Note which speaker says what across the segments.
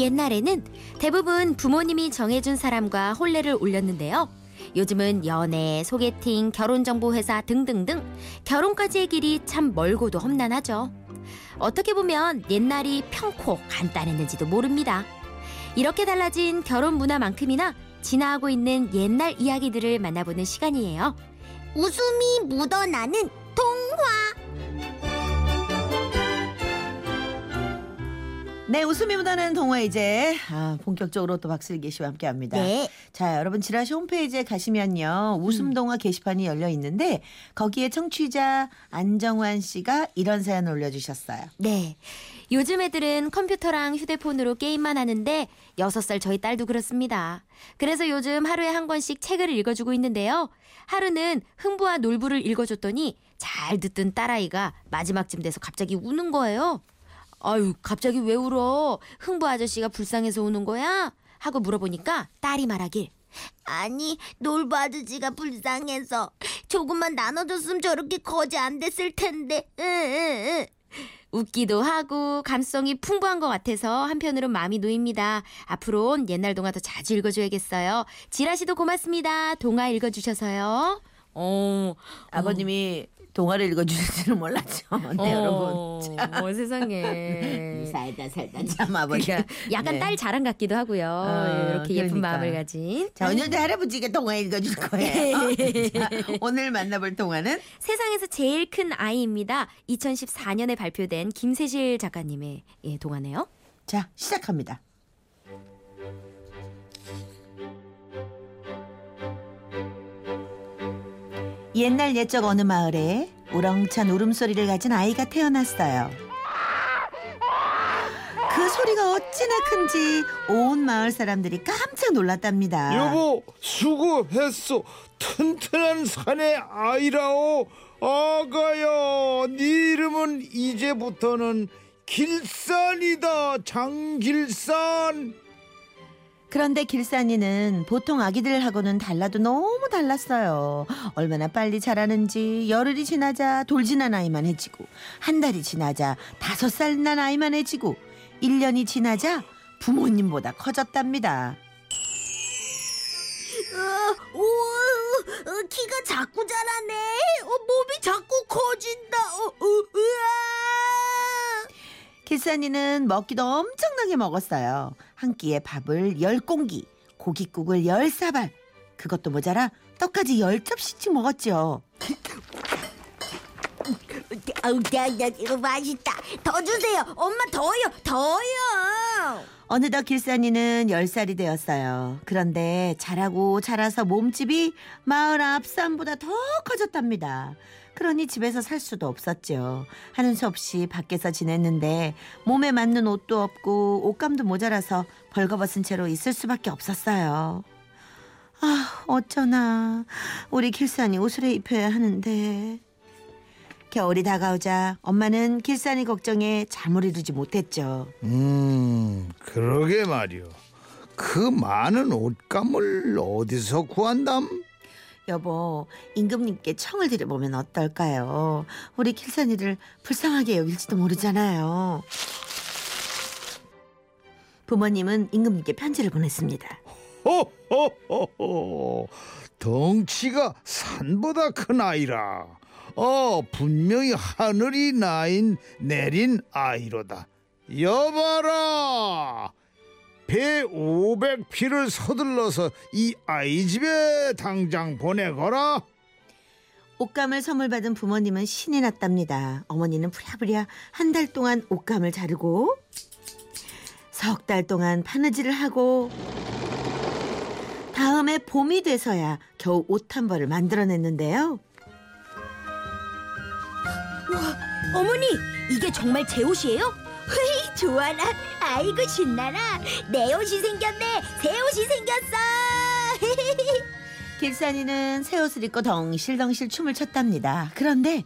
Speaker 1: 옛날에는 대부분 부모님이 정해준 사람과 혼례를 올렸는데요. 요즘은 연애, 소개팅, 결혼정보회사 등등등 결혼까지의 길이 참 멀고도 험난하죠. 어떻게 보면 옛날이 평코 간단했는지도 모릅니다. 이렇게 달라진 결혼 문화만큼이나 지나가고 있는 옛날 이야기들을 만나보는 시간이에요.
Speaker 2: 웃음이 묻어나는
Speaker 3: 네, 웃음이 묻어나는 동화 이제 아, 본격적으로 또 박슬기 씨와 함께합니다.
Speaker 2: 네.
Speaker 3: 자, 여러분 지라시 홈페이지에 가시면요 웃음 동화 게시판이 열려 있는데 거기에 청취자 안정환 씨가 이런 사연 올려주셨어요.
Speaker 1: 네. 요즘 애들은 컴퓨터랑 휴대폰으로 게임만 하는데 6살 저희 딸도 그렇습니다. 그래서 요즘 하루에 한 권씩 책을 읽어주고 있는데요. 하루는 흥부와 놀부를 읽어줬더니 잘 듣던 딸아이가 마지막쯤 돼서 갑자기 우는 거예요. 아유, 갑자기 왜 울어? 흥부 아저씨가 불쌍해서 우는 거야? 하고 물어보니까 딸이 말하길.
Speaker 2: 아니 놀부 아저씨가 불쌍해서 조금만 나눠줬으면 저렇게 거지 안 됐을 텐데.
Speaker 1: 웃기도 하고 감성이 풍부한 것 같아서 한편으로 마음이 놓입니다. 앞으로는 옛날 동화 더 자주 읽어줘야겠어요. 지라시도 고맙습니다. 동화 읽어주셔서요. 어,
Speaker 3: 아버님이 동화를 읽어주실지는 몰랐죠. 네, 여러분.
Speaker 1: 어, 세상에.
Speaker 3: 살다 살다 참 아버지.
Speaker 1: 약간
Speaker 3: 네.
Speaker 1: 딸 자랑 같기도 하고요.
Speaker 3: 어,
Speaker 1: 이렇게 예쁜
Speaker 3: 그러니까.
Speaker 1: 마음을 가진.
Speaker 3: 자, 오늘도 할아버지가 동화 읽어줄 거예요. 자, 오늘 만나볼 동화는
Speaker 1: 세상에서 제일 큰 아이입니다. 2014년에 발표된 김세실 작가님의 예, 동화네요.
Speaker 3: 자 시작합니다. 옛날 옛적 어느 마을에 우렁찬 울음소리를 가진 아이가 태어났어요. 그 소리가 어찌나 큰지 온 마을 사람들이 깜짝 놀랐답니다.
Speaker 4: 여보 수고했어 튼튼한 산의 아이라오 아가야 네 이름은 이제부터는 길산이다 장길산
Speaker 3: 그런데 길산이는 보통 아기들하고는 달라도 너무 달랐어요. 얼마나 빨리 자라는지 열흘이 지나자 돌진한 아이만 해지고 한 달이 지나자 다섯 살 난 아이만 해지고 1년이 지나자 부모님보다 커졌답니다.
Speaker 2: 어, 오, 어, 키가 자꾸 자라네. 어, 몸이 자꾸 커진다. 어, 어.
Speaker 3: 길산이는 먹기도 엄청나게 먹었어요. 한 끼에 밥을 열 공기, 고깃국을 열 사발. 그것도 모자라 떡까지 열 접시씩 먹었죠.
Speaker 2: 아우, 야, 야, 이거 맛있다. 더 주세요. 엄마 더요, 더요.
Speaker 3: 어느덧 길산이는 10살이 되었어요. 그런데 자라고 자라서 몸집이 마을 앞산보다 더 커졌답니다. 그러니 집에서 살 수도 없었죠. 하는 수 없이 밖에서 지냈는데 몸에 맞는 옷도 없고 옷감도 모자라서 벌거벗은 채로 있을 수밖에 없었어요. 아, 어쩌나. 우리 길산이 옷을 입혀야 하는데. 겨울이 다가오자 엄마는 길산이 걱정에 잠을 이루지 못했죠.
Speaker 4: 음 그러게 말이오 그 많은 옷감을 어디서 구한담
Speaker 3: 여보, 임금님께 청을 드려보면 어떨까요? 우리 길산이를 불쌍하게 여길지도 모르잖아요. 부모님은 임금님께 편지를 보냈습니다.
Speaker 4: 호호호호 덩치가 산보다 큰 아이라 어 분명히 하늘이 나인 내린 아이로다 여봐라 베 500필을 서둘러서 이 아이 집에 당장 보내거라
Speaker 3: 옷감을 선물 받은 부모님은 신이 났답니다. 어머니는 부랴부랴 한 달 동안 옷감을 자르고 석 달 동안 바느질을 하고 다음에 봄이 돼서야 겨우 옷 한 벌을 만들어냈는데요.
Speaker 2: 어머니, 이게 정말 제 옷이에요? 헤이, 좋아라. 아이고, 신나라. 내 옷이 생겼네. 새 옷이 생겼어.
Speaker 3: 길산이는 새 옷을 입고 덩실덩실 춤을 췄답니다. 그런데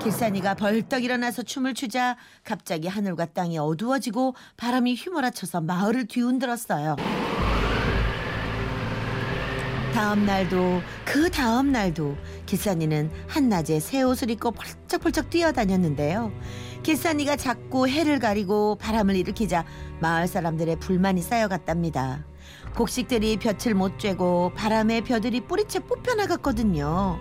Speaker 3: 길산이가 벌떡 일어나서 춤을 추자 갑자기 하늘과 땅이 어두워지고 바람이 휘몰아쳐서 마을을 뒤흔들었어요. 다음 날도 그 다음 날도 길산이는 한낮에 새 옷을 입고 펄쩍펄쩍 뛰어다녔는데요. 길산이가 자꾸 해를 가리고 바람을 일으키자 마을 사람들의 불만이 쌓여갔답니다. 곡식들이 볕을 못 쬐고 바람에 벼들이 뿌리채 뽑혀나갔거든요.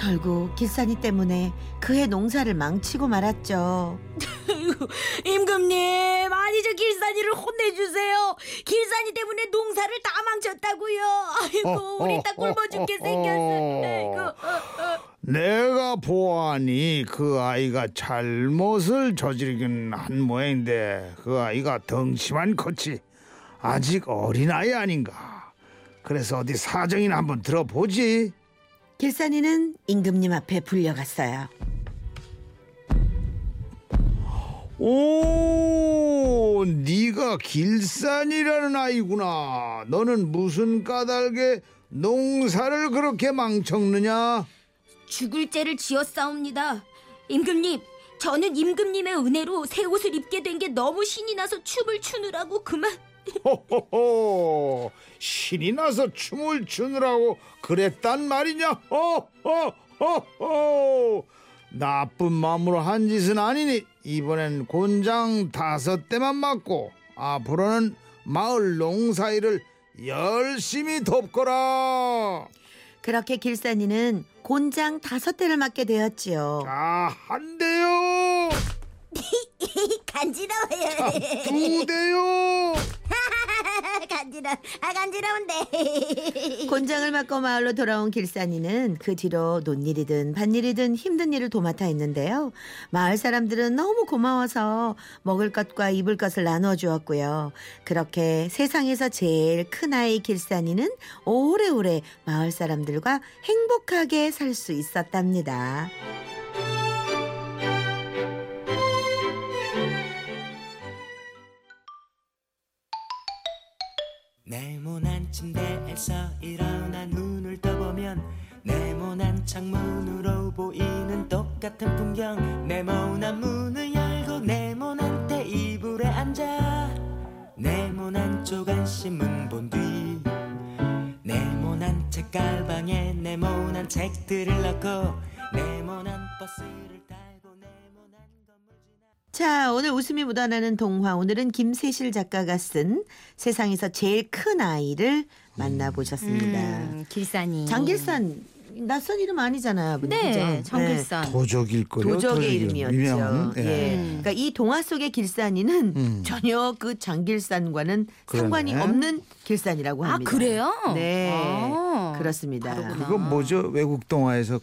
Speaker 3: 결국 길산이 때문에 그해 농사를 망치고 말았죠.
Speaker 2: 임금님, 아니 저 길산이를 혼내주세요. 길산이 때문에 농사를 다 망쳤다고요. 아이고, 우리 딸 굶어 죽게 생겼어. 아이고.
Speaker 4: 내가 보아하니 그 아이가 잘못을 저지르긴 한 모양인데 그 아이가 덩치만 컸지 아직 어린 아이 아닌가. 그래서 어디 사정이나 한번 들어보지.
Speaker 3: 길산이는 임금님 앞에 불려갔어요.
Speaker 4: 오, 네가 길산이라는 아이구나. 너는 무슨 까닭에 농사를 그렇게 망쳤느냐?
Speaker 2: 죽을 죄를 지었사옵니다. 임금님, 저는 임금님의 은혜로 새 옷을 입게 된 게 너무 신이 나서 춤을 추느라고 그만.
Speaker 4: 호호호, 신이 나서 춤을 추느라고 그랬단 말이냐? 호호호호, 나쁜 마음으로 한 짓은 아니니 이번엔 곤장 다섯 대만 맞고 앞으로는 마을 농사일을 열심히 돕거라.
Speaker 3: 그렇게 길산이는 곤장 다섯 대를 맞게 되었지요.
Speaker 4: 자, 한 대요.
Speaker 2: 간지러워요.
Speaker 4: 두 대요.
Speaker 2: 간지러, 아 간지러운데.
Speaker 3: 곤장을 맞고 마을로 돌아온 길산이는 그 뒤로 논일이든 밭일이든 힘든 일을 도맡아 했는데요. 마을 사람들은 너무 고마워서 먹을 것과 입을 것을 나눠 주었고요. 그렇게 세상에서 제일 큰 아이 길산이는 오래오래 마을 사람들과 행복하게 살 수 있었답니다.
Speaker 5: 네모난 침대에서 일어나 눈을 떠보면 네모난 창문으로 보이는 똑같은 풍경. 네모난 문을 열고 네모난 테이블에 앉아. 네모난 조간 신문 본 뒤. 네모난 책가방에 네모난 책들을 넣고 네모난
Speaker 3: 자, 오늘 웃음이 묻어나는 동화. 오늘은 김세실 작가가 쓴 세상에서 제일 큰 아이를 만나보셨습니다.
Speaker 1: 음, 길산이.
Speaker 3: 장길산 낯선 이름 아니잖아요, 아버님.
Speaker 1: 네,
Speaker 3: 그죠?
Speaker 1: 장길산.
Speaker 4: 도적일 거요.
Speaker 3: 도적의 이름이었죠.
Speaker 4: 유명한.
Speaker 3: 예.
Speaker 4: 예.
Speaker 3: 그러니까 이 동화 속의 길산이는
Speaker 4: 음.
Speaker 3: 전혀 그 장길산과는
Speaker 4: 그러네.
Speaker 3: 상관이 없는 길산이라고
Speaker 1: 아,
Speaker 3: 합니다.
Speaker 1: 그래요?
Speaker 3: 네.
Speaker 1: 아,
Speaker 3: 그렇습니다.
Speaker 4: 그건 뭐죠? 외국 동화에서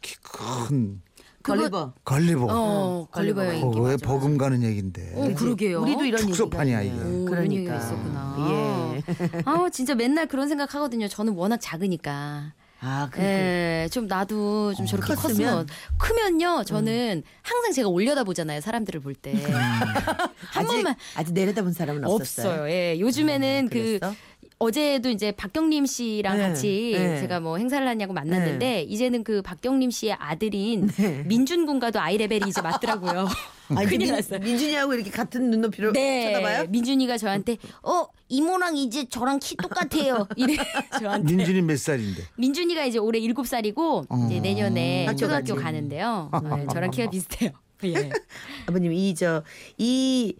Speaker 4: 그큰
Speaker 3: 걸리버.
Speaker 4: 걸리버.
Speaker 1: 어, 걸리버
Speaker 3: 걸리버가
Speaker 1: 여행.
Speaker 4: 그거에
Speaker 3: 많죠.
Speaker 4: 버금 가는 얘긴데.
Speaker 1: 어, 그러게요.
Speaker 3: 우리도 이런
Speaker 4: 축소판이야, 이게.
Speaker 1: 오, 얘기가 있었구나.
Speaker 3: 예.
Speaker 1: 아, 진짜 맨날 그런 생각 하거든요. 저는 워낙 작으니까.
Speaker 3: 아, 그
Speaker 1: 예, 좀 나도 좀 저렇게
Speaker 3: 컸으면?
Speaker 1: 컸으면 크면요. 저는 항상 제가 올려다 보잖아요. 사람들을 볼 때. 한
Speaker 3: 아직
Speaker 1: 번만
Speaker 3: 아직 내려다본 사람은 없었어요.
Speaker 1: 없어요. 예. 요즘에는 그
Speaker 3: 그랬 어?
Speaker 1: 어제도 이제 박경림 씨랑
Speaker 3: 네,
Speaker 1: 같이
Speaker 3: 네.
Speaker 1: 제가 뭐 행사를 하냐고 만났는데 이제는 그 박경림 씨의 아들인
Speaker 3: 네.
Speaker 1: 민준 군과도 아이 레벨이 이제 맞더라고요.
Speaker 3: 아니,
Speaker 1: 큰일
Speaker 3: 민,
Speaker 1: 났어요.
Speaker 3: 민준이하고 이렇게 같은 눈높이로
Speaker 1: 네,
Speaker 3: 쳐다봐요?
Speaker 1: 민준이가 저한테 어 이모랑 이제 저랑 키 똑같아요. 이래 저한테.
Speaker 4: 민준이 몇 살인데?
Speaker 1: 민준이가 이제 올해 7 살이고 이제 내년에
Speaker 3: 학교
Speaker 1: 초등학교
Speaker 3: 가지.
Speaker 1: 가는데요. 네, 저랑 키가 비슷해요. 예.
Speaker 3: 아버님 이 저이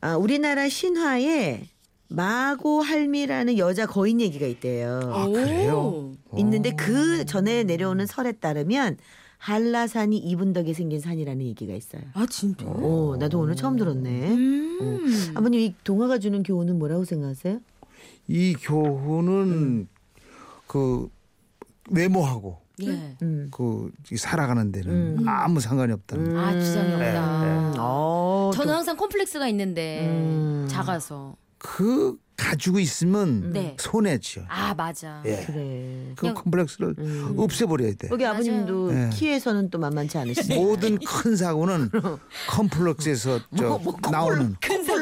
Speaker 3: 아, 우리나라 신화에 마고 할미라는 여자 거인 얘기가 있대요.
Speaker 4: 아, 그래요?
Speaker 3: 있는데 그 전에 내려오는 설에 따르면 한라산이 이분 덕에 생긴 산이라는 얘기가 있어요.
Speaker 1: 아 진짜?
Speaker 3: 오, 나도 오늘 처음 들었네.
Speaker 1: 음.
Speaker 3: 어. 아버님 이 동화가 주는 교훈은 뭐라고 생각하세요?
Speaker 4: 이 교훈은 그 외모하고
Speaker 1: 예.
Speaker 3: 음.
Speaker 4: 그 살아가는 데는 아무 상관이 없다는.
Speaker 1: 아 주장이 없다.
Speaker 3: 어,
Speaker 1: 저는 항상 콤플렉스가 있는데
Speaker 3: 음.
Speaker 1: 작아서.
Speaker 4: 그 가지고 있으면
Speaker 1: 네.
Speaker 4: 손해죠.
Speaker 1: 아 맞아.
Speaker 4: 예.
Speaker 3: 그래.
Speaker 4: 그
Speaker 1: 그냥-
Speaker 4: 컴플렉스를 없애버려야 돼.
Speaker 3: 여기 아버님도
Speaker 4: 네.
Speaker 3: 키에서는 또 만만치 않으시죠?
Speaker 4: 모든 큰 사고는 컴플렉스에서 저 나오는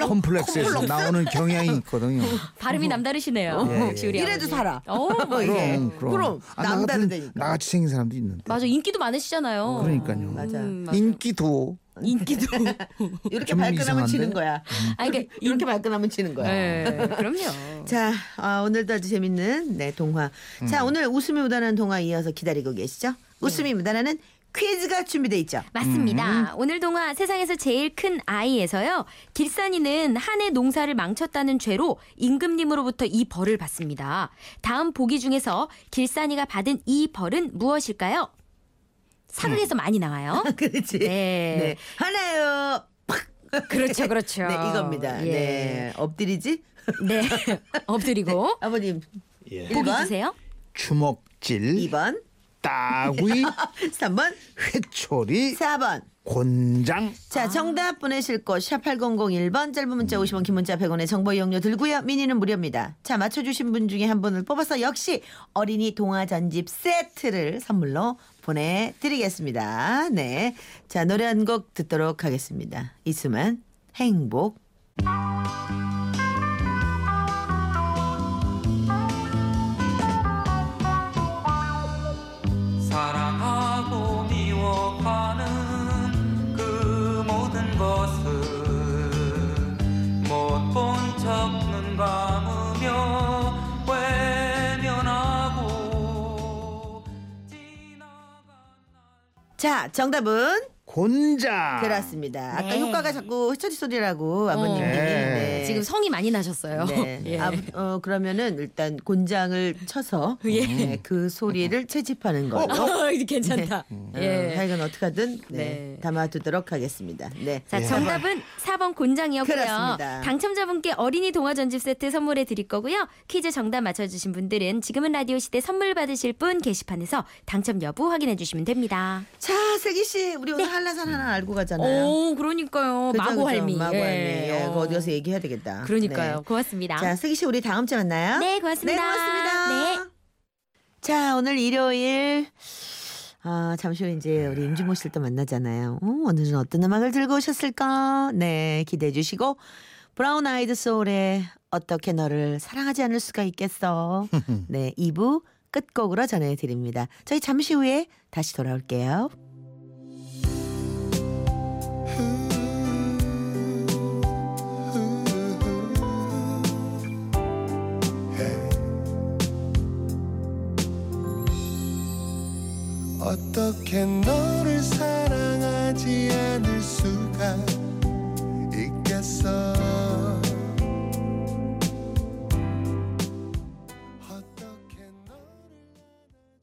Speaker 4: 컴플렉스에서 나오는 경향이 있거든요.
Speaker 1: 발음이 남다르시네요.
Speaker 4: 예, 예.
Speaker 1: 역시 우리
Speaker 3: 이래도
Speaker 1: 아버님.
Speaker 3: 살아.
Speaker 1: 어,
Speaker 4: 그럼 그럼.
Speaker 3: 그럼
Speaker 4: 아, 나
Speaker 3: 남다르다니까.
Speaker 4: 나같이 생긴 사람도 있는데.
Speaker 1: 맞아 인기도 많으시잖아요.
Speaker 4: 그러니까요.
Speaker 3: 맞아.
Speaker 1: 음, 맞아.
Speaker 4: 인기도
Speaker 1: 인기도.
Speaker 3: 이렇게
Speaker 4: 좀
Speaker 3: 발끈하면? 치는 거야.
Speaker 1: 아 그러니까
Speaker 3: 이렇게 발끈하면 치는 거야.
Speaker 1: 네, 그럼요.
Speaker 3: 자, 아, 오늘도 아주 재밌는 네 동화. 자, 오늘 웃음이 묻어나는 동화 이어서 기다리고 계시죠? 웃음이 묻어나는 퀴즈가 준비돼 있죠.
Speaker 1: 맞습니다. 오늘 동화 세상에서 제일 큰 아이에서요. 길산이는 한 해 농사를 망쳤다는 죄로 임금님으로부터 이 벌을 받습니다. 다음 보기 중에서 길산이가 받은 이 벌은 무엇일까요? 사극에서 많이 나와요.
Speaker 3: 그렇지.
Speaker 1: 네.
Speaker 3: 네. 하나요.
Speaker 1: 그렇죠, 그렇죠.
Speaker 3: 네, 이겁니다.
Speaker 1: 예.
Speaker 3: 네. 엎드리지?
Speaker 1: 네. 엎드리고
Speaker 3: 아버님
Speaker 4: 예.
Speaker 1: 보기
Speaker 3: 1번,
Speaker 1: 주세요.
Speaker 4: 주먹질,
Speaker 3: 2번,
Speaker 4: 따귀,
Speaker 3: 3번,
Speaker 4: 회초리,
Speaker 3: 4번.
Speaker 4: 곤장.
Speaker 3: 자, 정답 보내실 곳 샵8001번 짧은 문자 50원 긴 문자 100원의 정보 이용료 들고요. 미니는 무료입니다. 자, 맞춰 주신 분 중에 한 분을 뽑아서 역시 어린이 동화 전집 세트를 선물로 보내 드리겠습니다. 네. 자, 노래 한 곡 듣도록 하겠습니다. 이수만 행복 자, 정답은
Speaker 4: 곤장.
Speaker 3: 그렇습니다. 아까
Speaker 1: 네.
Speaker 3: 효과가 자꾸 회초리 소리라고 아버님이
Speaker 1: 어.
Speaker 3: 네.
Speaker 1: 지금 성이 많이 나셨어요.
Speaker 3: 네.
Speaker 1: 예.
Speaker 3: 아, 어, 그러면은 일단 곤장을 쳐서
Speaker 1: 예.
Speaker 3: 네, 그 소리를 채집하는 걸로.
Speaker 1: 어, 괜찮다.
Speaker 3: 어,
Speaker 1: 예.
Speaker 3: 하여간 어떻게든 네,
Speaker 1: 네.
Speaker 3: 담아두도록 하겠습니다. 네.
Speaker 1: 자, 정답은 4번 곤장이었고요.
Speaker 3: 그렇습니다.
Speaker 1: 당첨자분께 어린이 동화 전집 세트 선물해 드릴 거고요. 퀴즈 정답 맞춰주신 분들은 지금은 라디오 시대 선물 받으실 분 게시판에서 당첨 여부 확인해 주시면 됩니다.
Speaker 3: 자, 슬기 씨, 우리 오늘 한 라산 하나 알고 가잖아요.
Speaker 1: 오, 그러니까요.
Speaker 3: 그죠,
Speaker 1: 마고
Speaker 3: 그죠?
Speaker 1: 할미.
Speaker 3: 마고 할미. 예,
Speaker 1: 어.
Speaker 3: 그거 어디 가서 얘기해야 되겠다.
Speaker 1: 그러니까요.
Speaker 3: 네.
Speaker 1: 고맙습니다.
Speaker 3: 자, 슬기 씨, 우리 다음 주에 만나요.
Speaker 1: 네, 고맙습니다.
Speaker 3: 네, 고맙습니다.
Speaker 1: 네.
Speaker 3: 자, 오늘 일요일. 아, 잠시 후에 이제 우리 임준모 씨를 또 만나잖아요. 어, 오늘은 어떤 음악을 들고 오셨을까? 네, 기대해 주시고. 브라운 아이드 소울의 어떻게 너를 사랑하지 않을 수가 있겠어. 네, 2부 끝곡으로 전해드립니다. 저희 잠시 후에 다시 돌아올게요.
Speaker 6: 어